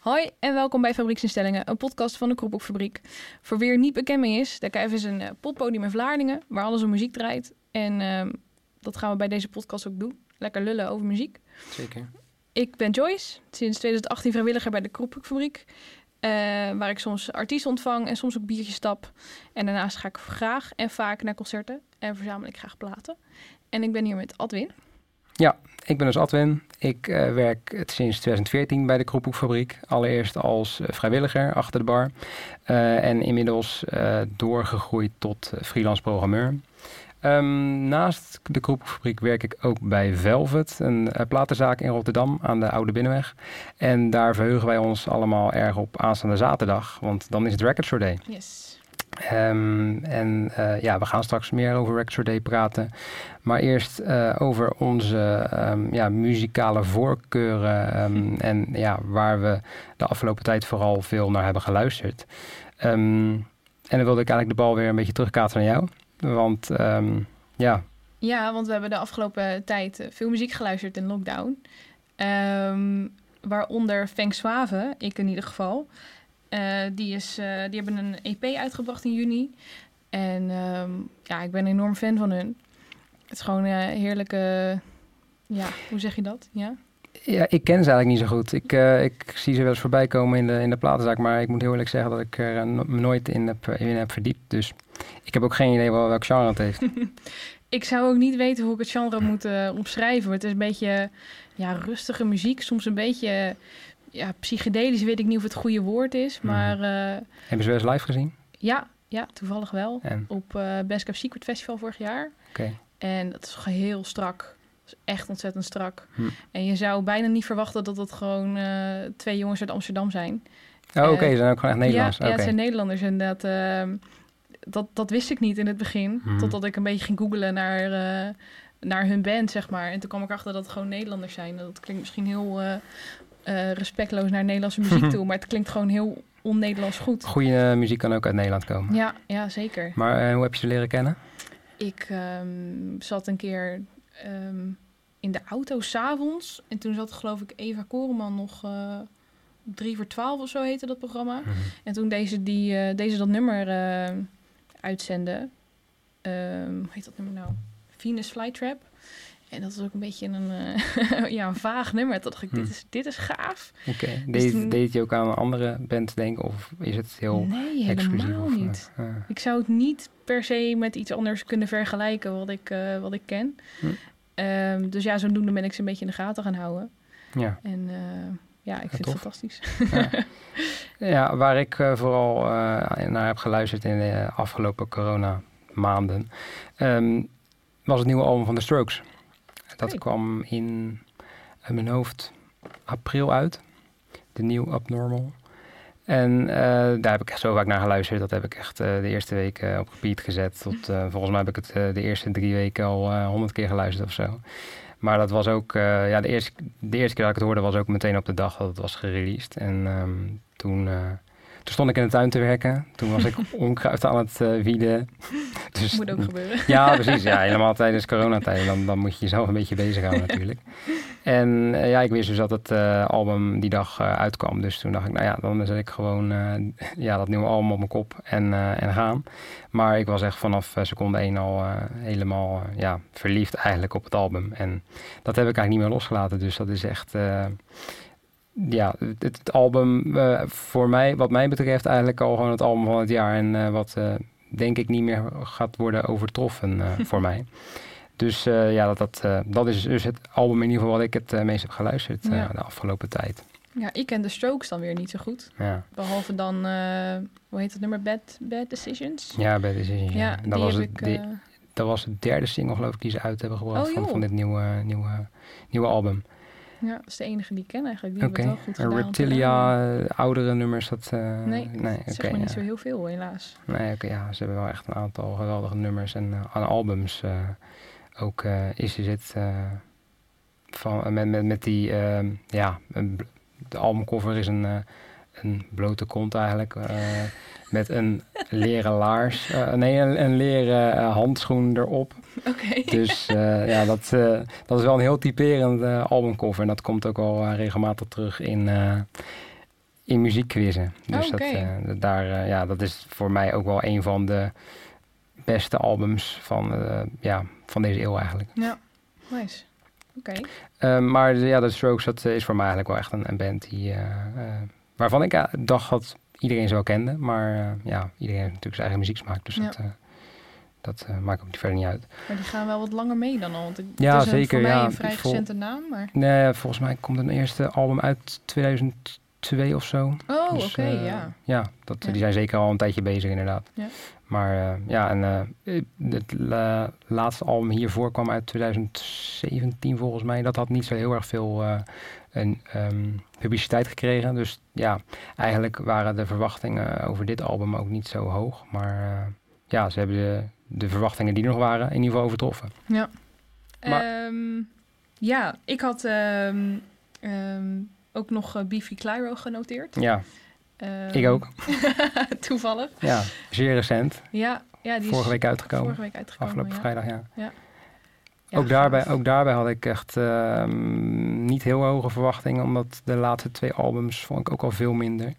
Hoi en welkom bij Fabrieksinstellingen, een podcast van de Kroephoekfabriek. Voor wie er niet bekend mee is, de KF is een uh, poppodium in Vlaardingen waar alles om muziek draait. En uh, dat gaan we bij deze podcast ook doen. Lekker lullen over muziek. Zeker. Ik ben Joyce, sinds 2018 vrijwilliger bij de Kroephoekfabriek. Uh, waar ik soms artiesten ontvang en soms ook biertjes stap. En daarnaast ga ik graag en vaak naar concerten en verzamel ik graag platen. En ik ben hier met Adwin. Ja, ik ben dus Adwin. Ik uh, werk sinds 2014 bij de Kroephoekfabriek. Allereerst als uh, vrijwilliger achter de bar. En inmiddels doorgegroeid tot freelance programmeur. Um, naast de Kroephoekfabriek werk ik ook bij Velvet, een platenzaak in Rotterdam aan de Oude Binnenweg. En daar verheugen wij ons allemaal erg op aanstaande zaterdag, want dan is het Record Store Day. Yes. Um, en uh, ja, we gaan straks meer over Record Day praten. Maar eerst uh, over onze um, ja, muzikale voorkeuren um, en ja, waar we de afgelopen tijd vooral veel naar hebben geluisterd. en dan wilde ik eigenlijk de bal weer een beetje terugkateren naar jou. Want ja. Ja, want we hebben de afgelopen tijd veel muziek geluisterd in lockdown. waaronder Feng Suave, ik in ieder geval. Uh, die, is, uh, die hebben een EP uitgebracht in juni. En um, ja, ik ben een enorm fan van hun. Het is gewoon een heerlijke... Ja, hoe zeg je dat? Ja? Ja, ik ken ze eigenlijk niet zo goed. Ik, uh, ik zie ze wel eens voorbij komen in de, in de platenzaak. Maar ik moet heel eerlijk zeggen dat ik er me nooit in heb, in heb verdiept. Dus ik heb ook geen idee wel, welk genre het heeft. ik zou ook niet weten hoe ik het genre moet omschrijven. Het is een beetje ja, rustige muziek. Soms een beetje ja, psychedelisch weet ik niet of het goede woord is, maar... Uh, Hebben ze wel eens live gezien? Ja, ja toevallig wel. En? Op uh, Best Cap Secret Festival vorig jaar. Oké. En dat is heel strak. Dat is echt ontzettend strak. Hm. En je zou bijna niet verwachten dat het gewoon uh, twee jongens uit Amsterdam zijn. Oh, oké. Okay. Ze zijn ook gewoon echt Nederlands. Ja, ja het zijn Nederlanders. En dat, ehm, dat, dat wist ik niet in het begin. Hm. Totdat ik een beetje ging googlen naar, naar hun band, zeg maar. En toen kwam ik achter dat het gewoon Nederlanders zijn. Dat klinkt misschien heel uh, respectloos naar Nederlandse muziek toe. Maar het klinkt gewoon heel on-Nederlands goed. Goede muziek kan ook uit Nederland komen. Ja, ja zeker. Maar uh, hoe heb je ze leren kennen? Ik um, zat een keer um, in de auto s'avonds. En toen zat geloof ik Eva Koreman nog... Drie voor twaalf of zo heette dat programma. Mm -hmm. En toen deze, die, uh, deze dat nummer uh, uitzende... Um, hoe heet dat nummer nou? Venus Flytrap. En dat is ook een beetje een, uh, ja, een vaag nummer. Dat dacht ik, dit, is, dit is gaaf. Oké. Okay. Dus deed, toen... deed je ook aan een andere band denken? Of is het heel Nee, helemaal niet. Uh, ik zou het niet per se met iets anders kunnen vergelijken wat ik, uh, wat ik ken. Hm. Um, dus ja, zodoende ben ik ze een beetje in de gaten gaan houden. Ja. En ja, ik vind tof. het fantastisch. Ja. ja waar ik vooral naar heb geluisterd in de afgelopen corona maanden... Um, was het nieuwe album van The Strokes. Dat kwam in, in mijn hoofd april uit. De nieuw Abnormal. En uh, daar heb ik echt zo vaak naar geluisterd. Dat heb ik echt uh, de eerste week uh, op repeat gezet. Tot, volgens mij heb ik het de eerste drie weken al honderd keer geluisterd of zo. Maar dat was ook, ja, de eerste, de eerste keer dat ik het hoorde was ook meteen op de dag dat het was gereleased. En um, toen toen stond ik in de tuin te werken. Toen was ik onkruid aan het uh, wieden. Dus, moet ook gebeuren. Ja, precies. Ja, helemaal tijdens coronatijd. Dan, dan moet je jezelf een beetje bezighouden natuurlijk. En uh, ja, ik wist dus dat het uh, album die dag uitkwam. Dus toen dacht ik, nou ja, dan zet ik gewoon ja, dat nieuwe album op mijn kop en, en gaan. Maar ik was echt vanaf seconde één al helemaal ja, verliefd eigenlijk op het album. En dat heb ik eigenlijk niet meer losgelaten. Dus dat is echt ja, het, het album uh, voor mij, wat mij betreft, eigenlijk al gewoon het album van het jaar. En uh, wat uh, denk ik niet meer gaat worden overtroffen voor mij. Dus ja, dat, dat, dat is dus het album in ieder geval wat ik het meest heb geluisterd ja. de afgelopen tijd. Ja, ik ken de Strokes dan weer niet zo goed. Ja. Behalve dan, hoe heet het nummer? Bad, Bad Decisions? Ja, Bad Decisions. Ja, dat, was het, ik, dat was het derde single geloof ik die ze uit hebben gebracht oh, van, van dit nieuwe, nieuwe, nieuwe album. Ja, dat is de enige die ik ken eigenlijk. Die okay. hebben het wel goed gedaan. Reptilia, uh, oudere nummers, dat... Uh, nee, nee okay, zeg maar niet ja. zo heel veel helaas. Nee, oké, okay, ja, ze hebben wel echt een aantal geweldige nummers en uh, aan albums. Ook Is Is It, van, met, met, met die, ja, de albumcover is een, een blote kont eigenlijk met een leren laars. Uh, nee, een, een leren uh, handschoen erop. Oké. Dus ja, dat, dat is wel een heel typerend albumcover. En dat komt ook al regelmatig terug in, in muziekquizzen. Dus Oh, oké. dat, eh, daar, eh, ja, dat is voor mij ook wel een van de beste albums van, eh, ja, van deze eeuw eigenlijk. Ja, nice. Oké. Ehm, maar ja, de Strokes, dat eh, is voor mij eigenlijk wel echt een, een band die, eh, eh, waarvan ik dacht dat iedereen ze wel kende. Maar eh, ja, iedereen heeft natuurlijk zijn eigen muzieksmaak. Dus Ja. dat, eh, dat eh, maakt ook niet verder niet uit. Maar die gaan wel wat langer mee dan al. Want ik, Ja, het is een, zeker, voor mij ja. een vrij vol- recente naam, maar... Nee, volgens mij komt een eerste album uit 2002 of zo. Oh, Dus, oké, ja. Ja, dat, Ja. die zijn zeker al een tijdje bezig inderdaad. Ja. Maar ja, en het la- laatste album hiervoor kwam uit 2017 volgens mij. Dat had niet zo heel erg veel een, ehm, publiciteit gekregen. Dus ja, eigenlijk waren de verwachtingen over dit album ook niet zo hoog. Maar eh, ja, ze hebben de, de verwachtingen die er nog waren in ieder geval overtroffen. Maar- Ehm, ja, ik had ehm, ook nog eh, Beefy Clyro genoteerd. Ja, ik ook. toevallig. Ja, zeer recent. Ja, ja die Vorige is week uitgekomen. vorige week uitgekomen. Afgelopen ja. vrijdag, ja. Ja, ook, daarbij, ook daarbij had ik echt ehm, niet heel hoge verwachtingen, omdat de laatste twee albums vond ik ook al veel minder.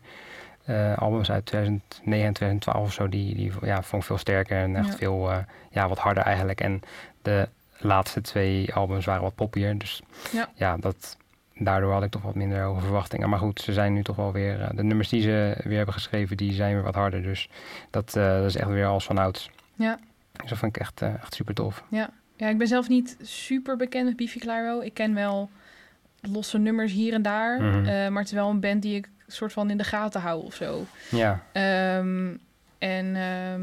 Eh, albums uit 2009 en 2012 of zo, die, die ja, vond ik veel sterker en echt Ja. veel, eh, ja, wat harder eigenlijk. En de laatste twee albums waren wat poppier, dus Ja. ja, dat, daardoor had ik toch wat minder hoge verwachtingen. Maar goed, ze zijn nu toch wel weer, eh, de nummers die ze weer hebben geschreven, die zijn weer wat harder. Dus dat, dat is echt weer als van ouds. Ja. Dus dat vind ik echt, echt super tof. Ja, ik ben zelf niet super bekend met Beefy Clyro. Ik ken wel losse nummers hier en daar. Mhm. eh, maar het is wel een band die ik soort van in de gaten hou of zo. Ja, Ehm, en ehm,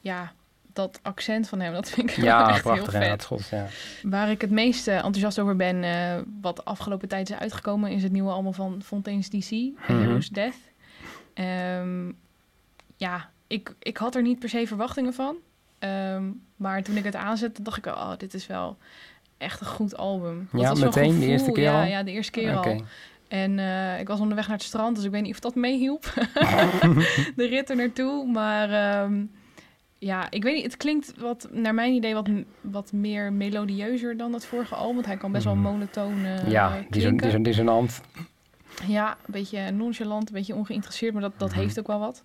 ja, dat accent van hem, dat vind ik ja echt prachtig heel vet. ja. Waar ik het meest eh, enthousiast over ben, eh, wat de afgelopen tijd is uitgekomen, is het nieuwe album van Fontaine's DC, Mhm. Heroes Death. Ehm, ja, ik, ik had er niet per se verwachtingen van. Ehm, maar toen ik het aanzette, dacht ik, oh, dit is wel echt een goed album. Dat Ja, meteen? De gevoel, eerste keer ja, al? Ja, de eerste keer al. En eh, ik was onderweg naar het strand, dus ik weet niet of dat meehielp. de rit er naartoe. Maar ehm, ja, ik weet niet. Het klinkt wat, naar mijn idee wat, wat meer melodieuzer dan het vorige album. Want hij kan best wel Mhm. monotoon eh ja, die is, klinken. die is dissonant, Ja, een beetje nonchalant, een beetje ongeïnteresseerd. Maar dat, dat Mhm. heeft ook wel wat.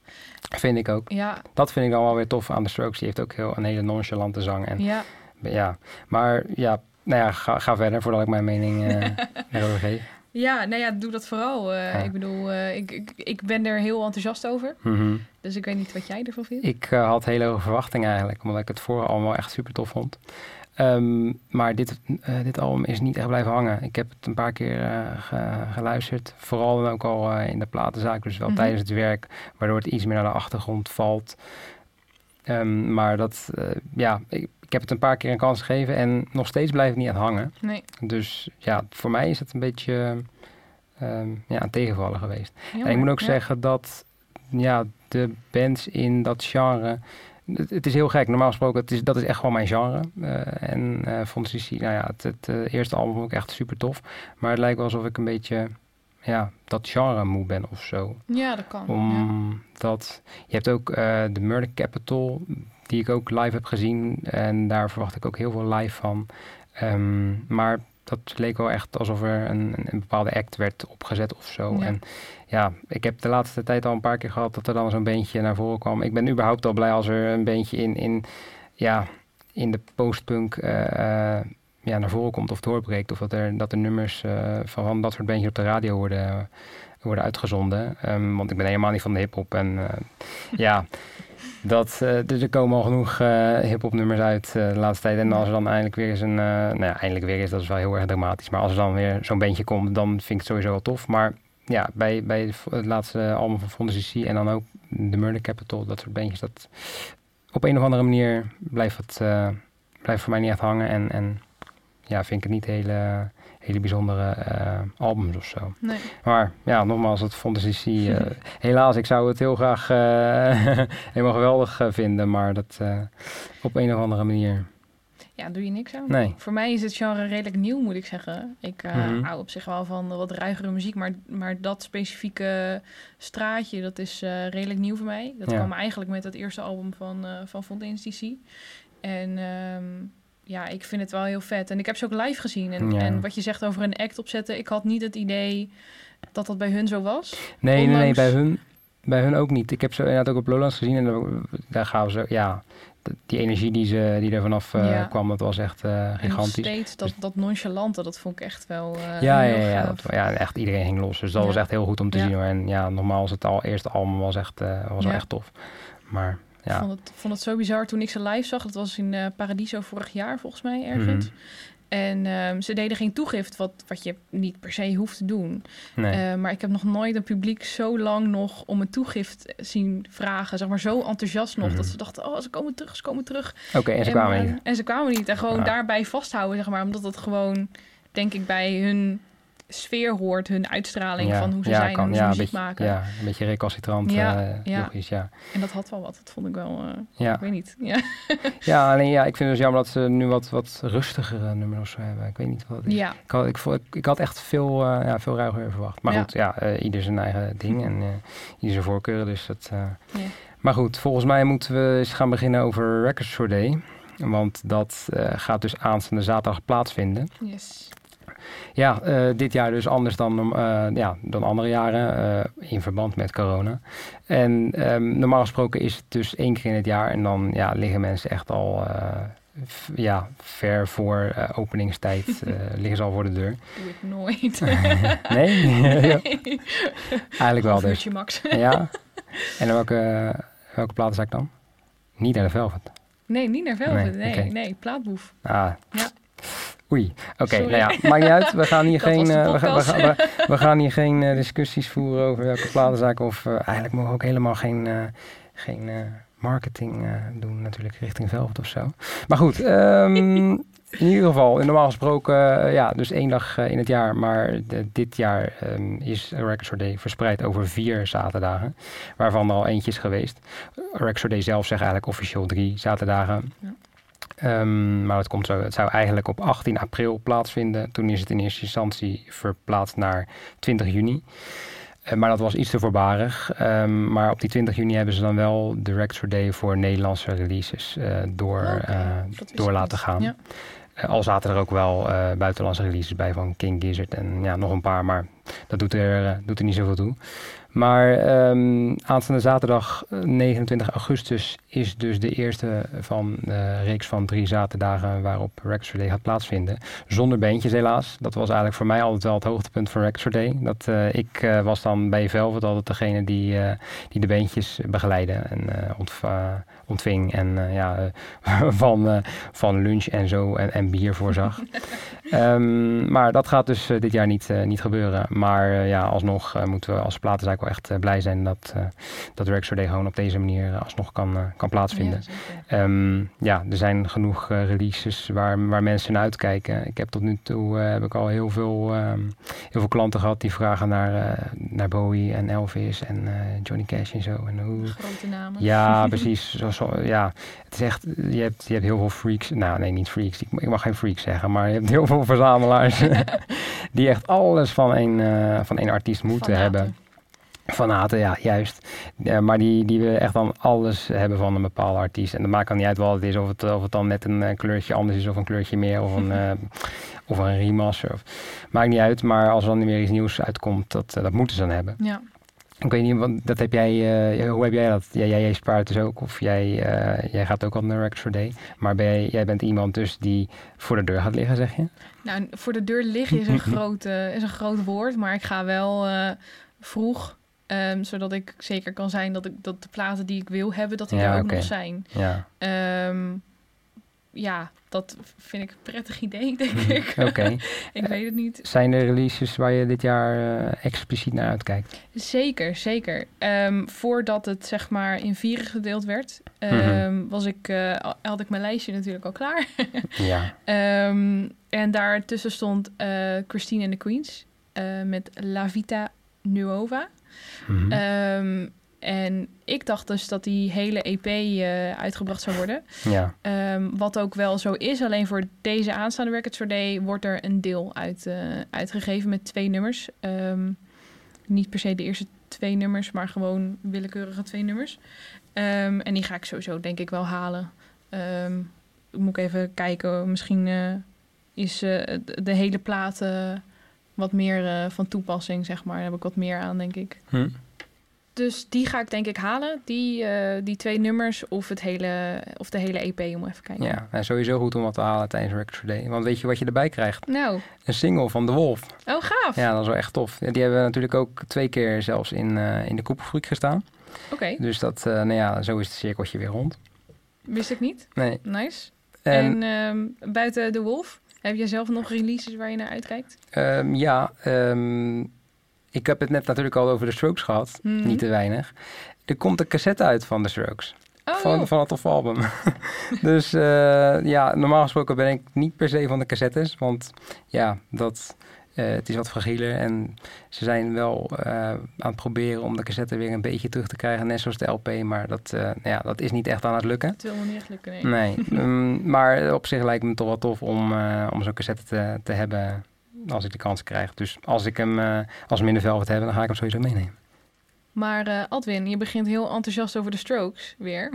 vind ik ook. Ja, Dat vind ik dan wel weer tof aan de Strokes. Die heeft ook heel, een hele nonchalante zang. En, ja. ja. Maar ja, nou ja, ga, ga verder voordat ik mijn mening eh erover geef. Ja, nou ja, doe dat vooral. Eh, Ja. Ik bedoel, eh, ik, ik, ik ben er heel enthousiast over. Mhm. Dus ik weet niet wat jij ervan vindt. Ik had hele hoge verwachtingen eigenlijk, omdat ik het vorige allemaal echt super tof vond. Ehm, maar dit, eh, dit album is niet echt blijven hangen. Ik heb het een paar keer eh, ge- geluisterd. Vooral dan ook al eh, in de platenzaak, dus wel Mhm. tijdens het werk, waardoor het iets meer naar de achtergrond valt. Ehm, maar dat, ja, ik, ik heb het een paar keer een kans gegeven en nog steeds blijft het niet echt hangen. Nee, Dus ja, voor mij is het een beetje ehm, ja, een tegenvaller geweest. jammer. En ik moet ook Ja. zeggen dat ja, de bands in dat genre. Het, het is heel gek. Normaal gesproken, het is, dat is echt gewoon mijn genre. Eh, en eh vond CC, nou ja, het, het eh, eerste album vond ik echt super tof. Maar het lijkt wel alsof ik een beetje ja, dat genre moe ben of zo. Ja, dat kan. ja. Omdat je hebt ook de Murder Capital, die ik ook live heb gezien. En daar verwacht ik ook heel veel live van. Ehm, maar dat leek wel echt alsof er een, een, bepaalde act werd opgezet of zo. Ja. En ja, ik heb de laatste tijd al een paar keer gehad dat er dan zo'n beentje naar voren kwam. Ik ben überhaupt al blij als er een beentje in, in, ja, in de postpunk eh, eh, ja, naar voren komt of doorbreekt. Of dat er, dat er nummers eh, van, dat soort beentjes op de radio worden, worden uitgezonden. Ehm, want ik ben helemaal niet van de hip-hop. En ja, dat, eh, er komen al genoeg eh hip-hop nummers uit eh, de laatste tijd. En als er dan eindelijk weer eens een. nou ja, eindelijk weer is, dat is wel heel erg dramatisch. Maar als er dan weer zo'n beentje komt, dan vind ik het sowieso wel tof. Maar ja, bij, bij het laatste album van Fonda CC en dan ook The Murder Capital, dat soort beentjes, dat op een of andere manier blijft het blijft voor mij niet echt hangen. En, en ja, vind ik het niet hele, hele bijzondere eh, albums of zo. Nee. Maar ja, nogmaals, het Fantasy C. eh, helaas, ik zou het heel graag eh, helemaal geweldig vinden, maar dat op een of andere manier. Ja, doe je niks aan. Nee. Voor mij is het genre redelijk nieuw, moet ik zeggen. Ik Mhm. hou op zich wel van wat ruigere muziek, maar, maar dat specifieke straatje, dat is redelijk nieuw voor mij. Dat Ja. kwam eigenlijk met het eerste album van, eh van Fontaine's DC. En ehm, ja, ik vind het wel heel vet. En ik heb ze ook live gezien. En, Ja. en wat je zegt over een act opzetten, ik had niet het idee dat dat bij hun zo was? Nee, nee, nee, bij hun, bij hun ook niet. Ik heb ze inderdaad ook op Lowlands gezien en daar- gaan ze, ja, die energie die, ze, die er vanaf eh, Ja. kwam, dat was echt eh, En gigantisch. steeds dat, dat nonchalante, dat vond ik echt wel eh, Ja, ja, ja, dat- ja, echt iedereen ging los. Dus dat Ja. was echt heel goed om te zien. Hoor. En ja, nogmaals, het al, eerste album was, echt, was wel echt tof. Maar Ik vond het, vond het zo bizar toen ik ze live zag. Dat was in eh, Paradiso vorig jaar volgens mij ergens. Mhm. En ehm, ze deden geen toegift, wat, wat je niet per se hoeft te doen. nee. Eh, maar ik heb nog nooit een publiek zo lang nog om een toegift zien vragen. Zeg maar zo enthousiast nog. Mhm. Dat ze dachten, oh, ze komen terug, ze komen terug. Oké, en ze en, kwamen eh, niet. En ze kwamen niet. En gewoon Ja. daarbij vasthouden, zeg maar. Omdat het gewoon, denk ik, bij hun sfeer hoort. Hun uitstraling Ja, van hoe ze ja, zijn kan- en hoe ze ja, muziek beetje, maken. Ja, een beetje recalcitrant, Ja, eh, ja. logisch, ja. En dat had wel wat. Dat vond ik wel, eh, Ja. ik weet niet. Ja, ja, alleen ja, ik vind het dus jammer dat ze nu wat, wat rustigere nummers hebben. Ik weet niet wat het is. ja. Ik, had, ik, vond- ik, ik had echt veel, eh ja, veel ruiger verwacht. Maar goed, ja, ieder zijn eigen ding en ieder zijn voorkeuren. Dus dat. Maar goed, volgens mij moeten we eens gaan beginnen over Records for Day. Want dat gaat dus aanstaande zaterdag plaatsvinden. Yes. Ja, eh, dit jaar dus anders dan, eh, ja, dan andere jaren eh, in verband met corona. En ehm, normaal gesproken is het dus één keer in het jaar. En dan ja, liggen mensen echt al ja, ver voor openingstijd liggen ze al voor de deur. Doe ik nooit. Nee? eigenlijk wel dus. uurtje max. Ja. En welke, welke platenzaak dan? Niet naar de Velvet. Nee, niet naar Velvet. Nee, Nee, nee, plaatboef. Ah. Ja. Oei. Oké, nou ja, maakt niet uit. We gaan hier geen, eh, we, gaan, we, we, we gaan hier geen eh, discussies voeren over welke platenzaak. Of eh, eigenlijk mogen we ook helemaal geen, geen marketing doen natuurlijk richting Velvet of zo. Maar goed, ehm, in ieder geval, normaal gesproken, ja, dus één dag in het jaar. Maar de- dit jaar ehm, is Records for Day verspreid over vier zaterdagen. Waarvan er al eentje is geweest. Records for Day zelf zegt eigenlijk officieel drie zaterdagen. Ja. Ehm, maar het, komt zo, het zou eigenlijk op 18 april plaatsvinden. Toen is het in eerste instantie verplaatst naar 20 juni. Eh, maar dat was iets te voorbarig. Ehm, maar op die 20 juni hebben ze dan wel for Day voor Nederlandse releases eh, door, eh, door laten gaan. Ja. Al zaten er ook wel buitenlandse releases bij van King Gizzard en ja, nog een paar, maar dat doet er, doet er niet zoveel toe. Maar ehm, aanstaande zaterdag eh, 29 augustus is dus de eerste van de reeks van drie zaterdagen waarop Records for Day gaat plaatsvinden. Zonder bandjes helaas. Dat was eigenlijk voor mij altijd wel het hoogtepunt van Records for Day. Dat, eh, ik eh, was dan bij Velvet altijd degene die, eh, die de bandjes begeleidde en eh, ontv- eh, ontving. En eh, ja, eh, van, eh, van lunch en zo en, en bier voorzag. Ehm, maar dat gaat dus eh, dit jaar niet, eh, niet gebeuren. Maar eh, ja, alsnog eh, moeten we als platenzaak wel echt eh, blij zijn dat, eh dat Rex Day gewoon op deze manier alsnog kan, eh, kan plaatsvinden. Ja. Ehm, ja, er zijn genoeg releases waar, waar mensen naar uitkijken. Ik heb tot nu toe heb ik al heel veel, ehm, heel veel klanten gehad die vragen naar, naar Bowie en Elvis en Johnny Cash en zo. En hoe, Grote namen. ja, precies. Zo, zo, ja, het is echt, je hebt, je hebt heel veel freaks. Nou, nee, niet freaks. Ik, mag geen freaks zeggen, maar je hebt heel veel verzamelaars die echt alles van een, eh, van één artiest moeten Fanaten. hebben. Fanaten, ja, juist. Ja, maar die, die willen echt dan alles hebben van een bepaalde artiest. En dat maakt dan niet uit wat het is. Of het, of het dan net een eh, kleurtje anders is of een kleurtje meer. Of een, eh, of een remaster. Of, maakt niet uit. Maar als er dan weer iets nieuws uitkomt, dat, eh, dat moeten ze dan hebben. Ja. Ik weet niet, want dat heb jij, eh, hoe heb jij dat? Jij, jij, jij spaart dus ook, of jij, eh, jij gaat ook al naar Records for Day. Maar ben jij, jij bent iemand dus die voor de deur gaat liggen, zeg je? Nou, voor de deur liggen is een, groot, eh, is een groot woord, maar ik ga wel eh, vroeg, ehm, zodat ik zeker kan zijn dat, ik, dat de platen die ik wil hebben, dat die Ja, er ook nog zijn. Ja, Ehm, ja, dat vind ik een prettig idee, denk ik. Mhm. oké. ik weet het niet. Zijn er releases waar je dit jaar eh, expliciet naar uitkijkt? Zeker, zeker. Ehm, voordat het zeg maar in vieren gedeeld werd, Mhm. was ik, eh, had ik mijn lijstje natuurlijk al klaar. Ja, Ehm, en daartussen stond eh, Christine and the Queens met La Vita Nuova. Mhm. Ehm, en ik dacht dus dat die hele EP eh, uitgebracht zou worden. ja. Ehm, wat ook wel zo is. Alleen voor deze aanstaande Records for Day wordt er een deel uit, eh, uitgegeven met twee nummers. Ehm, niet per se de eerste twee nummers, maar gewoon willekeurige twee nummers. En die ga ik sowieso denk ik wel halen. Moet ik even kijken. Misschien eh, is de- hele plaat eh, wat meer eh, van toepassing, zeg maar. Daar heb ik wat meer aan, denk ik. Hm. Dus die ga ik denk ik halen. Die, eh, die twee nummers of, het hele, of de hele EP, om even kijken. Ja, en sowieso goed om wat te halen tijdens Record Day. Want weet je wat je erbij krijgt? Nou, Een single van The Wolf. oh gaaf. Ja, dat is wel echt tof. Die hebben natuurlijk ook twee keer zelfs in, eh, in de Koepelfabriek gestaan. Oké, Dus dat, nou ja, zo is het cirkeltje weer rond. wist ik niet. Nee. Nice. En, En, ehm, buiten de Wolf, heb jij zelf nog releases waar je naar uitkijkt? ehm, ja, ehm, ik heb het net natuurlijk al over de Strokes gehad. Mhm. Niet te weinig. Er komt een cassette uit van de Strokes. Oh, van, joh. van het tof album. dus eh, ja, normaal gesproken ben ik niet per se van de cassettes. Want ja, dat, eh, het is wat fragieler. En ze zijn wel eh, aan het proberen om de cassette weer een beetje terug te krijgen. Net zoals de LP. Maar dat, eh, nou ja, dat is niet echt aan het lukken. Het wil niet echt lukken, nee. Nee, mm, maar op zich lijkt me het toch wel tof om, om zo'n cassette te, te hebben als ik de kans krijg. Dus als ik hem, als we hem in de velvet hebben, dan ga ik hem sowieso meenemen. Maar eh, Adwin, je begint heel enthousiast over de Strokes weer.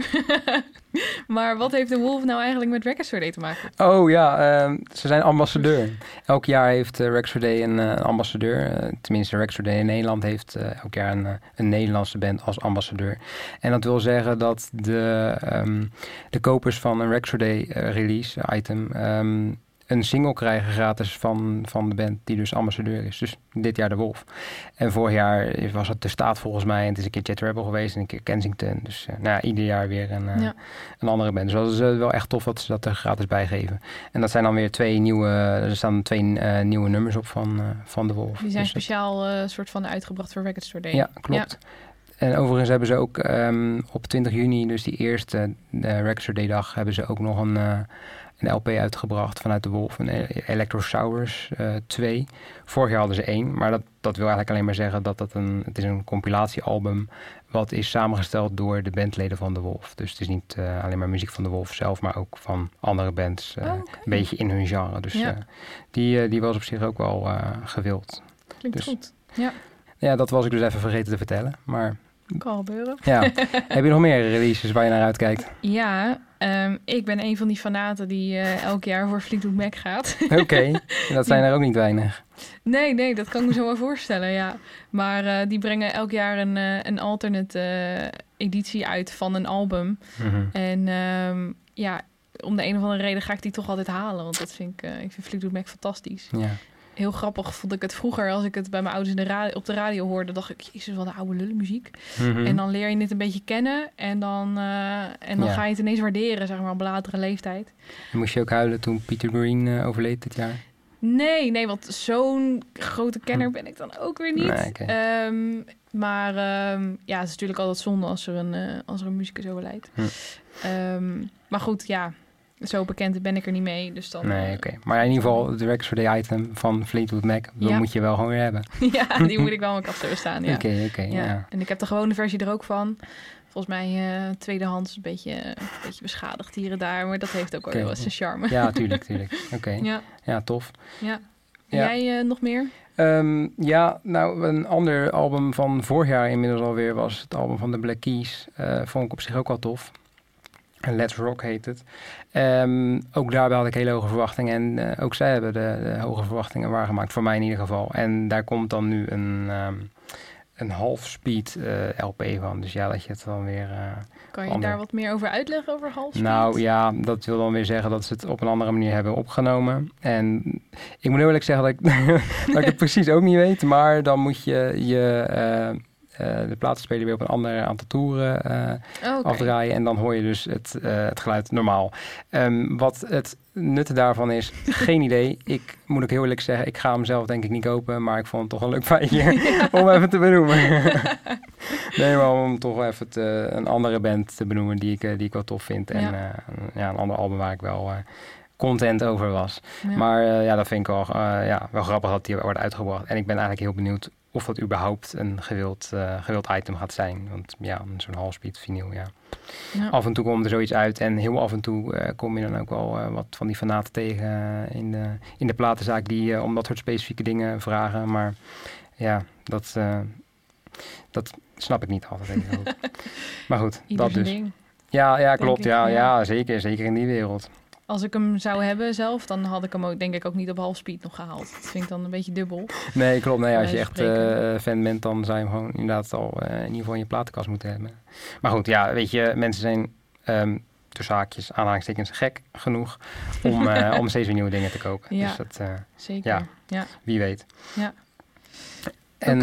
maar wat heeft de Wolf nou eigenlijk met Record Store Day te maken? Oh ja, ehm, ze zijn ambassadeur. Elk jaar heeft uh, Rex Day een eh, ambassadeur. Eh, tenminste, Rex Day in Nederland heeft eh, elk jaar een, eh, een Nederlandse band als ambassadeur. En dat wil zeggen dat de, ehm, de kopers van een Rex Day eh, release item ehm, een single krijgen gratis van, van de band die dus ambassadeur is. Dus dit jaar de Wolf. En vorig jaar was het de Staat volgens mij. En het is een keer Jet Rebel geweest en een keer Kensington. Dus eh, nou ja, ieder jaar weer een, uh, Ja. een andere band. Dus dat is uh, wel echt tof dat ze dat er gratis bij geven. En dat zijn dan weer twee nieuwe, er staan twee uh, nieuwe nummers op van, van de Wolf. Die zijn dus, speciaal uh, soort van uitgebracht voor Record Store Day. Ja, klopt. Ja. En overigens hebben ze ook um, op 20 juni, dus die eerste uh, Record Store Day dag, hebben ze ook nog een, uh, een LP uitgebracht vanuit de Wolf, een Electro Sours uh, 2. Vorig jaar hadden ze één, maar dat, dat wil eigenlijk alleen maar zeggen dat dat een, het is een compilatiealbum wat is samengesteld door de bandleden van de Wolf. Dus het is niet uh, alleen maar muziek van de Wolf zelf, maar ook van andere bands, uh, oh, okay. een beetje in hun genre. Dus ja. die, die was op zich ook wel gewild. Klinkt dus, goed. Ja. Ja, dat was ik dus even vergeten te vertellen, maar kan gebeuren. Ja. Heb je nog meer releases waar je naar uitkijkt? Ja, um, ik ben een van die fanaten die uh, elk jaar voor Fleetwood Mac gaat. Oké, okay. dat zijn er ook niet weinig. Nee, nee, dat kan ik me zo wel voorstellen, ja. Maar uh, die brengen elk jaar een, uh, een alternate editie uit van een album. Mm -hmm. En um, ja, om de een of andere reden ga ik die toch altijd halen. Want dat vind ik, ik vind Fleetwood Mac fantastisch. Ja heel grappig vond ik het vroeger als ik het bij mijn ouders in de radio, op de radio hoorde, dacht ik, jezus, wat een oude lullenmuziek. Mm -hmm. En dan leer je het een beetje kennen en dan, uh, en dan Ja. ga je het ineens waarderen, zeg maar, op latere leeftijd. En moest je ook huilen toen Peter Green uh, overleed dit jaar? Nee, nee, want zo'n grote kenner ben ik dan ook weer niet. Nee, okay. um, maar um, ja, het is natuurlijk altijd zonde als er een, uh, als er een muzikus overlijdt. Hm. Um, maar goed, ja, zo bekend ben ik er niet mee. Dus dan, nee, oké. Okay. Maar in ieder geval, de Records for the Item van Fleetwood Mac, dat moet je wel gewoon weer hebben. ja, die moet ik wel in mijn kast hebben staan. Ja. Oké, oké. ja. ja. En ik heb de gewone versie er ook van. Volgens mij uh, tweedehands een beetje, een beetje beschadigd hier en daar. Maar dat heeft ook Oké. wel eens zijn charme. Ja, tuurlijk, tuurlijk. Oké. Ja, Ja, tof. ja. En jij uh, nog meer? Ehm, ja, nou, een ander album van vorig jaar inmiddels alweer was het album van de Black Keys. Eh, vond ik op zich ook wel tof. Let's Rock heet het. Ehm, ook daarbij had ik hele hoge verwachtingen. En eh, ook zij hebben de, de hoge verwachtingen waargemaakt, voor mij in ieder geval. En daar komt dan nu een, ehm, een half-speed eh, LP van. Dus ja, dat je het dan weer... eh, Kan je daar wat meer over uitleggen over Hals? nou ja, dat wil dan weer zeggen dat ze het op een andere manier hebben opgenomen. En ik moet eerlijk zeggen dat ik, dat ik het precies ook niet weet. Maar dan moet je je de platenspeler weer op een ander aantal toeren eh, afdraaien. En dan hoor je dus het, eh, het geluid normaal. Ehm, wat het nut daarvan is, geen idee. Ik moet ook heel eerlijk zeggen, ik ga hem zelf denk ik niet kopen. Maar ik vond het toch een leuk feitje om even te benoemen. nee, maar om toch even te, een andere band te benoemen die ik, eh, die ik wel tof vind. En Ja. ja. ja, een ander album waar ik wel eh, content over was. Ja. Maar eh, ja, dat vind ik wel, eh, ja, wel grappig dat die wordt uitgebracht. En ik ben eigenlijk heel benieuwd of dat überhaupt een gewild, eh, gewild item gaat zijn. Want ja, zo'n halfspeed vinyl, ja. Ja. Af en toe komt er zoiets uit. En heel af en toe eh, kom je dan ook wel eh, wat van die fanaten tegen in, de, in de platenzaak... die om dat soort specifieke dingen vragen. Maar ja, dat, dat snap ik niet altijd even maar goed, Ieder dat dus. ding. Ja, ja klopt. Ja, ja. ja. zeker. Zeker in die wereld. Als ik hem zou hebben zelf, dan had ik hem ook denk ik ook niet op half speed nog gehaald. Dat vind ik dan een beetje dubbel. Nee, klopt. Nee, als je echt eh, fan bent, dan zou je hem gewoon inderdaad al eh, in ieder geval in je platenkast moeten hebben. Maar goed, ja, weet je, mensen zijn ehm tussen haakjes, aanhalingstekens, gek genoeg om, eh, om steeds weer nieuwe dingen te kopen. Ja. Dus dat, Zeker. Ja. ja. wie weet. Ja. En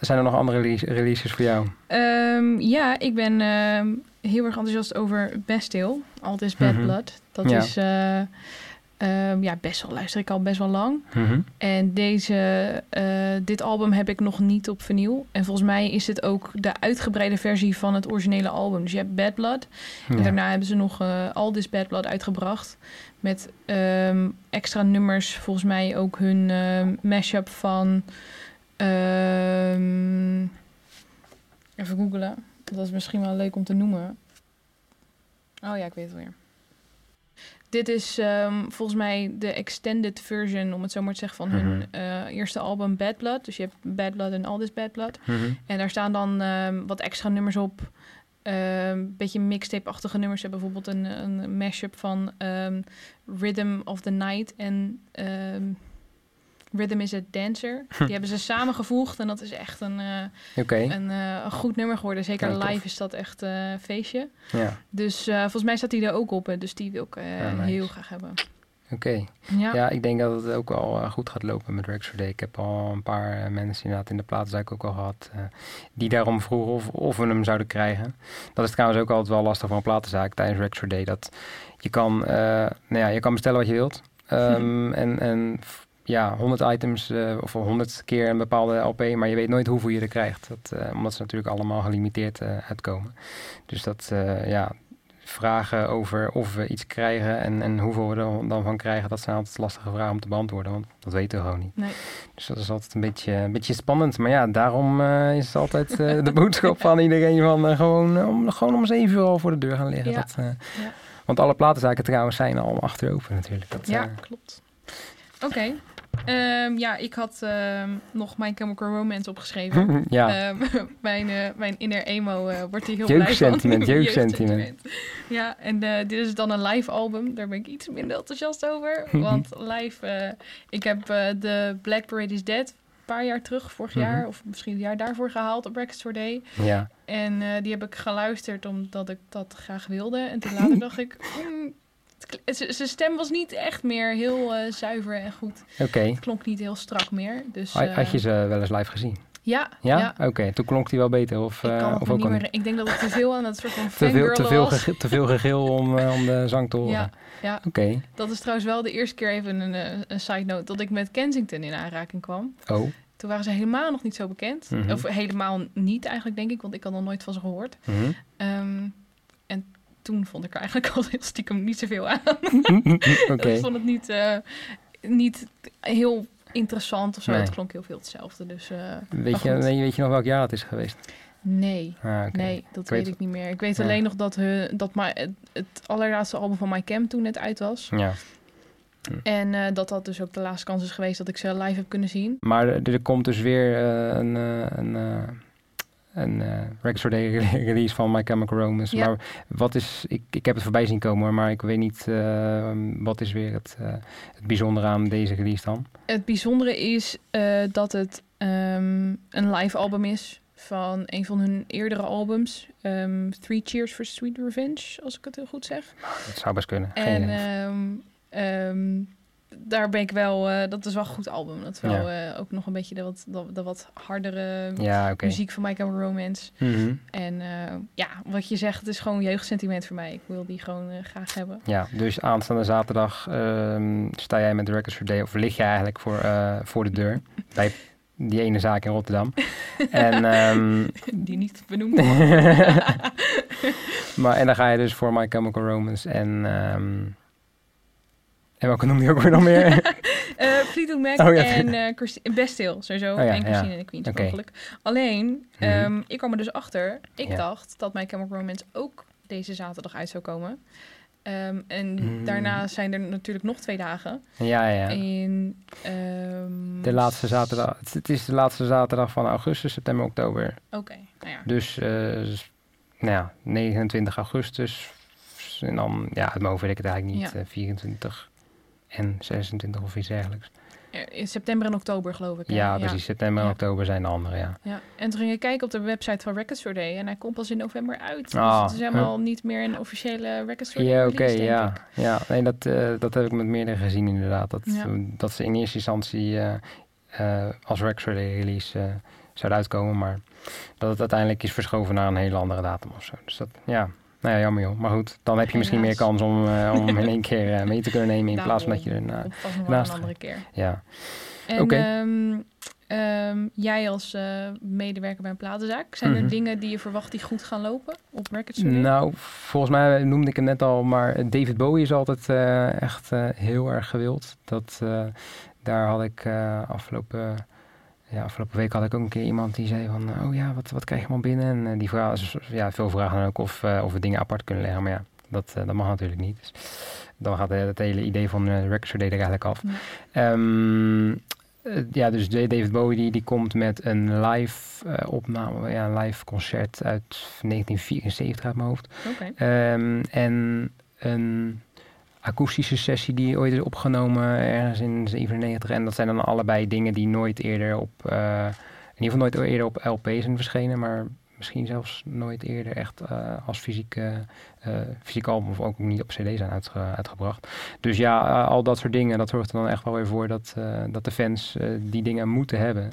zijn er nog andere release- releases voor jou? Ehm, ja, ik ben ehm, heel erg enthousiast over Bastille. All This Bad Mhm. Blood. Dat Ja. is eh, ehm, ja, best wel, luister ik al best wel lang. En deze, eh, dit album heb ik nog niet op vinyl. En volgens mij is dit ook de uitgebreide versie van het originele album. Dus je hebt Bad Blood. En daarna hebben ze nog eh All This Bad Blood uitgebracht. Met ehm, extra nummers. Volgens mij ook hun ehm, mashup van... even googelen. Dat is misschien wel leuk om te noemen. Oh ja, ik weet het weer. Dit is ehm, volgens mij de extended version, om het zo maar te zeggen, van hun Mhm. eh, eerste album Bad Blood. Dus je hebt Bad Blood en All This Bad Blood. Mhm. En daar staan dan ehm, wat extra nummers op. Een beetje mixtape-achtige nummers. Ze hebben bijvoorbeeld een, een mashup van ehm, Rhythm of the Night en ehm, Rhythm is a Dancer. Die hebben ze samengevoegd en dat is echt een, eh, een, eh, een goed nummer geworden. Zeker Ja, live is dat echt eh, een feestje. ja, Dus volgens mij staat die er ook op. Dus die wil ik Ja, nice. heel graag hebben. oké. Ja, Ja, ik denk dat het ook wel goed gaat lopen met Rex Day. Ik heb al een paar mensen inderdaad in de platenzaak ook al gehad... eh, die daarom vroegen of, of we hem zouden krijgen. Dat is trouwens ook altijd wel lastig van een platenzaak tijdens Rex Day. Dat je kan, nou ja, je kan bestellen wat je wilt. Ehm, en, en ja, 100 items eh, of 100 keer een bepaalde LP, maar je weet nooit hoeveel je er krijgt. Dat, eh, omdat ze natuurlijk allemaal gelimiteerd eh, uitkomen. Dus dat, ja, vragen over of we iets krijgen en, en hoeveel we er dan van krijgen, dat zijn altijd lastige vragen om te beantwoorden, want dat weten we gewoon niet. Nee. Dus dat is altijd een beetje, een beetje spannend. Maar ja, daarom is het altijd de boodschap van iedereen van gewoon, om, gewoon om 7 uur al voor de deur gaan liggen. Ja. Dat, Ja. Want alle platenzaken trouwens zijn al achter open natuurlijk. Dat, ja klopt. Oké. Ehm, ja, ik had ehm, nog My Chemical Romance opgeschreven. ja, Ehm, mijn, eh, mijn inner emo eh, wordt hier heel blij van. Jeugdsentiment, jeugdsentiment. Ja, en eh, dit is dan een live album. Daar ben ik iets minder enthousiast over. Want live, ik heb de Black Parade is Dead een paar jaar terug, vorig jaar, Mhm. of misschien het jaar daarvoor gehaald op Records for Day. ja. En die heb ik geluisterd omdat ik dat graag wilde. En toen later dacht ik, mm, zijn stem was niet echt meer heel eh, zuiver en goed. oké. Het klonk niet heel strak meer. Dus, Had- Had je eh, ze wel eens live gezien? Ja, Ja? ja. Oké, toen klonk die wel beter? Of, Ik eh, of ook niet meer... Ik denk dat het te veel aan het soort van Te veel, te, veel was. gegil, te veel gegil om, om de zang te horen? Ja, ja. Oké. Dat is trouwens wel de eerste keer even een, een side note dat ik met Kensington in aanraking kwam. Oh. Toen waren ze helemaal nog niet zo bekend. Mhm. Of helemaal niet eigenlijk, denk ik, want ik had nog nooit van ze gehoord. Mhm. Ehm, toen vond ik er eigenlijk al heel stiekem niet zoveel aan. Oké. Ik vond het niet, eh, niet heel interessant of zo. Nee. Het klonk heel veel hetzelfde. Dus eh, Weet, maar je, weet, je, weet je nog welk jaar dat is geweest? nee, Ah, nee, dat Ik weet, weet- ik niet meer. Ik weet Ja. alleen nog dat, hun, dat my, het, het allerlaatste album van My Cam toen net uit was. Ja. En eh, dat dat dus ook de laatste kans is geweest dat ik ze live heb kunnen zien. Maar er, er komt dus weer een, een, een Rex Day release van My Chemical Romance. Ja. Maar wat is, ik, ik heb het voorbij zien komen maar ik weet niet eh, wat is weer het, eh, het bijzondere aan deze release dan. Het bijzondere is eh, dat het ehm, een live album is van een van hun eerdere albums. ehm, Three Cheers for Sweet Revenge, als ik het heel goed zeg. Dat zou best kunnen. Geen En idee. Daar ben ik wel, eh, dat is wel een goed album. Dat is wel eh, ook nog een beetje de wat, de, de wat hardere ja, muziek van My Chemical Romance. Mhm. En eh, ja, wat je zegt, het is gewoon jeugdsentiment voor mij. Ik wil die gewoon graag hebben. Ja, dus aanstaande zaterdag ehm, sta jij met de Records for Day, of lig je eigenlijk voor, voor de deur bij die ene zaak in Rotterdam. en, ehm, Die niet benoemd maar, en dan ga je dus voor My Chemical Romance en... ehm, en welke noemde je ook weer nog meer? Eh, Fleetwood Mac Oh, ja. en eh Christi- Bastille, sowieso. Oh, ja, en Christine ja. en de Queens, Oké. mogelijk. Alleen, Mhm. ehm, ik kwam er dus achter. Ik dacht dat My Chemical Romance ook deze zaterdag uit zou komen. Ehm, en Mm. daarna zijn er natuurlijk nog twee dagen. ja, ja. In, ehm, De laatste zaterdag. Het, het is de laatste zaterdag van augustus, september, oktober. Oké, nou ja. Dus, eh, s- nou ja, 29 augustus, En dan, ja, mijn hoofd weet ik het eigenlijk niet. Ja. eh, 24 en 26 of iets dergelijks. In september en oktober, geloof ik. hè? Ja, precies. September en Ja. oktober zijn de andere, ja. Ja. En toen ging ik kijken op de website van Record Store Day. En hij komt pas in november uit. Ah, dus het is helemaal niet meer een officiële Record Store Day Ja, oké, release, ja. ik. ja. Nee, dat, eh, dat heb ik met meerdere gezien inderdaad. Dat, Ja. dat ze in eerste instantie eh, eh, als Rexford release eh zouden uitkomen, maar dat het uiteindelijk is verschoven naar een hele andere datum of zo. Dus dat, ja, nou ja, jammer joh. Maar goed, dan heb je misschien meer kans om, eh, om in één keer eh, mee te kunnen nemen in plaats van dat je er... Nou, nog wel naast een andere keer. ja. En Oké. ehm, ehm, jij als eh, medewerker bij een platenzaak, zijn Mhm. er dingen die je verwacht die goed gaan lopen op Record Store Day? Nou, volgens mij noemde ik hem net al, maar David Bowie is altijd eh, echt eh, heel erg gewild. Dat, eh, daar had ik eh, afgelopen, ja, afgelopen week had ik ook een keer iemand die zei van, oh ja, wat, wat krijg je allemaal binnen? En eh, die vraag, ja, veel vragen ook of, eh, of we dingen apart kunnen leggen, maar ja, dat, eh, dat mag natuurlijk niet. Dus dan gaat het hele idee van de Record er eigenlijk af. Ja. Ehm, eh, ja, dus David Bowie die, die komt met een live opname, ja, een live concert uit 1974 uit mijn hoofd. Ehm, en een akoestische sessie die ooit is opgenomen ergens in 97. En dat zijn dan allebei dingen die nooit eerder op, eh, in ieder geval nooit eerder op LP zijn verschenen, maar misschien zelfs nooit eerder echt eh, als fysiek, eh, eh, fysiek album of ook niet op CD zijn uitge- uitgebracht. Dus ja, al dat soort dingen, dat zorgt er dan echt wel weer voor dat, dat de fans die dingen moeten hebben.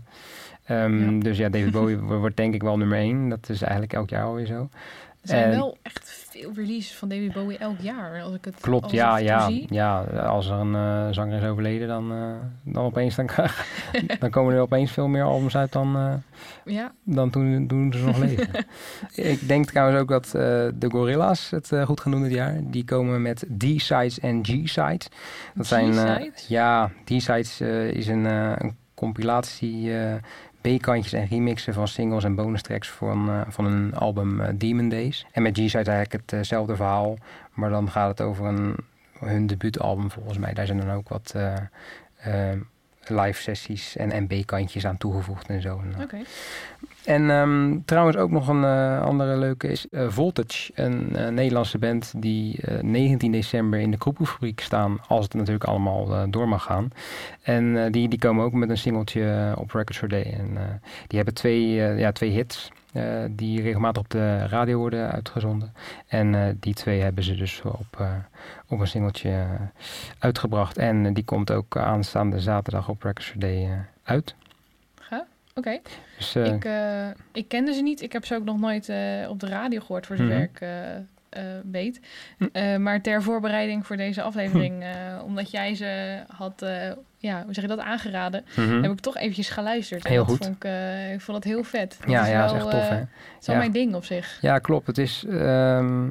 Ehm, Ja. Dus ja, David Bowie wordt denk ik wel nummer één. Dat is eigenlijk elk jaar alweer zo. Zijn En- wel echt veel releases van David Bowie elk jaar. Als ik het, Klopt, als ja, het ja, zie. ja. Als er een eh, zanger is overleden, dan, eh, dan opeens dan, dan komen er opeens veel meer albums uit dan, eh, Ja, dan toen, toen ze nog leven. Ik denk trouwens ook dat de Gorilla's het goed doen dit jaar. Die komen met D-sides en G-sides. Dat zijn, ja, D-sides is een, een compilatie B-kantjes en remixen van singles en bonus tracks van, eh, van een album eh, Demon Days. En met G-sides eigenlijk hetzelfde verhaal, maar dan gaat het over een, hun debuutalbum volgens mij. Daar zijn dan ook wat eh, eh, live sessies en, en B-kantjes aan toegevoegd en zo. En, eh, en ehm, trouwens ook nog een eh, andere leuke is eh, Voltage, een Nederlandse band die eh, 19 december in de Kroepoefabriek staan, als het natuurlijk allemaal door mag gaan. En die, die komen ook met een singeltje op Records for Day. En die hebben twee, ja, twee hits eh, die regelmatig op de radio worden uitgezonden. En eh, die twee hebben ze dus op, eh, op een singeltje uitgebracht. En die komt ook aanstaande zaterdag op Records for Day uit. Ga? Oké. Dus, Ik, ik kende ze niet. Ik heb ze ook nog nooit op de radio gehoord, voor zover Mhm. eh, eh, weet. Hm. Eh, maar ter voorbereiding voor deze aflevering, eh, omdat jij ze had, ja, hoe zeg je dat, aangeraden, mhm. heb ik toch eventjes geluisterd. En Heel dat goed. Vond ik, ik vond dat heel vet. Dat Ja, ja, is echt tof, hè? Het is wel Ja. mijn ding op zich. Ja, klopt. Het is, ehm,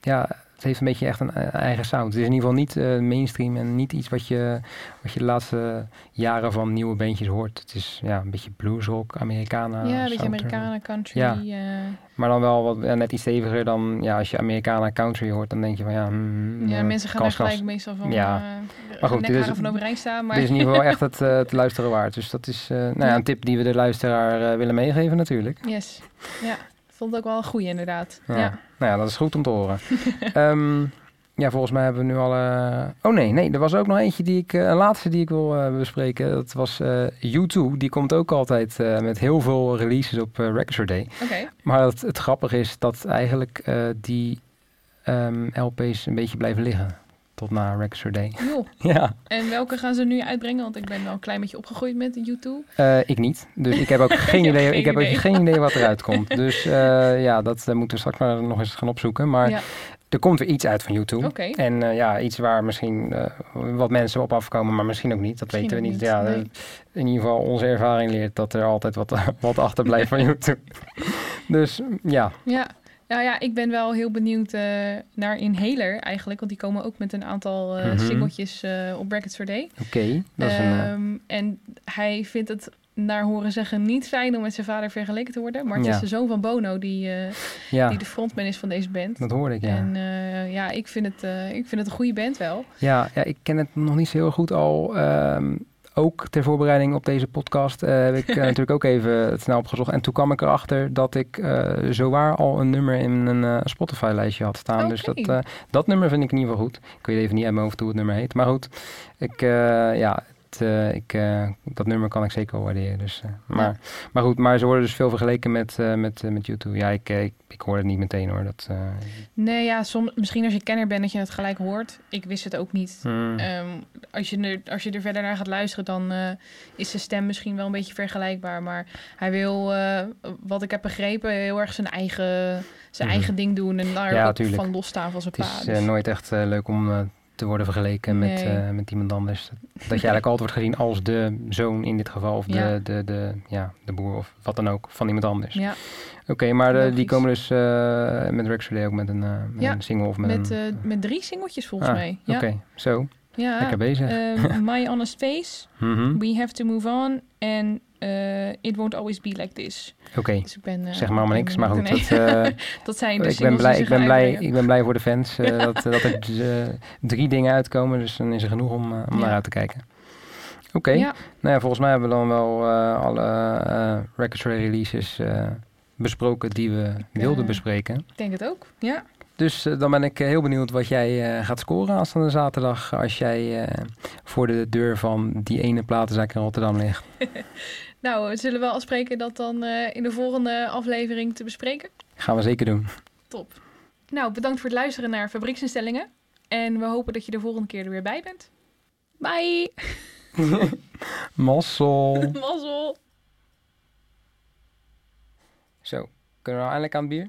ja, het heeft een beetje echt een eh, eigen sound. Het is in ieder geval niet eh, mainstream en niet iets wat je, wat je de laatste jaren van nieuwe bandjes hoort. Het is ja, een beetje bluesrock, Americana. ja, een beetje Amerikanen, country. Ja. eh, Maar dan wel wat, ja, net iets steviger dan, ja, als je Americana country hoort, dan denk je van ja... hmm, ja, mensen gaan kans. gelijk meestal van Ja. Maar goed, dit is- van overeind staan. Maar Dit is in ieder geval echt het, het luisteren waard. Dus dat is nou ja, een tip die we de luisteraar willen meegeven natuurlijk. yes, ja, vond het ook wel een goeie inderdaad. Ja. Ja. Nou ja, dat is goed om te horen. Ehm, ja, volgens mij hebben we nu al... Oh nee, nee, er was ook nog eentje die ik... eh, een laatste die ik wil eh, bespreken. Dat was eh U2. Die komt ook altijd met heel veel releases op Record Store Day. Oké, Maar het, het grappige is dat eigenlijk die ehm, LP's een beetje blijven liggen. Tot na Record Day. joh. ja, En welke gaan ze nu uitbrengen? Want ik ben wel een klein beetje opgegroeid met YouTube. eh, ik niet. Dus ik heb ook geen idee, geen ik heb ook geen idee wat eruit komt. Dus eh, ja, dat eh, moeten we straks maar nog eens gaan opzoeken. Maar Ja, er komt weer iets uit van YouTube. oké. En ja, iets waar misschien wat mensen op afkomen, maar misschien ook niet. Dat Misschien weten we niet. niet, Ja, nee. In ieder geval, onze ervaring leert dat er altijd wat, wat achterblijft van YouTube. Dus ja, Ja. Nou ja, ik ben wel heel benieuwd eh, naar Inhaler eigenlijk. Want die komen ook met een aantal Mhm. singeltjes eh, op Brackets for Day. oké. dat is een... eh, Ehm, En hij vindt het naar horen zeggen niet fijn om met zijn vader vergeleken te worden. Maar het Ja. is de zoon van Bono die, ja, die de frontman is van deze band. dat hoorde ik, ja. En ja, ik vind, het, ik vind het een goede band wel. ja. Ja, ik ken het nog niet zo heel goed al. ehm, ook ter voorbereiding op deze podcast uh, heb ik natuurlijk ook even het snel opgezocht. En toen kwam ik erachter dat ik zowaar al een nummer in een Spotify-lijstje had staan. Okay. Dus dat, dat nummer vind ik in ieder geval goed. Ik weet even niet uit mijn hoofd hoe het nummer heet. Maar goed, ik, ja, uh, ik, uh, dat nummer kan ik zeker wel waarderen. Dus, uh, maar, ja. maar goed, maar ze worden dus veel vergeleken met, met, met YouTube. Ja, ik, ik, ik hoor het niet meteen hoor. Dat, Nee, ja, soms, misschien als je kenner bent dat je het gelijk hoort. Ik wist het ook niet. Hmm. Um, als, je er, als je er verder naar gaat luisteren, dan is zijn stem misschien wel een beetje vergelijkbaar. Maar hij wil, wat ik heb begrepen, heel erg zijn eigen, zijn hmm. eigen ding doen. En daar ja, van losstaan van zijn pa. Het is dus. nooit echt leuk om te worden vergeleken met, uh, met iemand anders. Dat je eigenlijk altijd wordt gezien als de zoon in dit geval, of de, de, de, ja, de boer of wat dan ook van iemand anders. Ja. Oké, maar de, die komen dus uh, met Rex ook met een, met ja, een single of met, met, een, met drie singeltjes volgens ah, mij. Ja. Oké, zo. Ja, Lekker bezig. My Honest Face, mm -hmm. We Have to Move On en uh, It Won't Always Be Like This. Oké, okay. dus uh, zeg maar maar niks. Maar goed, nee. dat, uh, dat zijn de ik ben blij, ik ben blij, ik ben blij voor de fans dat, dat er drie dingen uitkomen. Dus dan is er genoeg om, om ja. naar uit te kijken. Oké, okay. ja. nou ja, volgens mij hebben we dan wel alle record releases besproken die we wilden bespreken. Ik denk het ook, ja. Dus dan ben ik heel benieuwd wat jij gaat scoren aanstaande zaterdag als jij voor de deur van die ene platenzaak in Rotterdam ligt. Nou, we zullen wel afspreken dat dan in de volgende aflevering te bespreken. Gaan we zeker doen. Top. Nou, bedankt voor het luisteren naar Fabrieksinstellingen. En we hopen dat je de volgende keer er weer bij bent. Bye! Mossel. Mossel. Zo, kunnen we nou eindelijk aan het bier?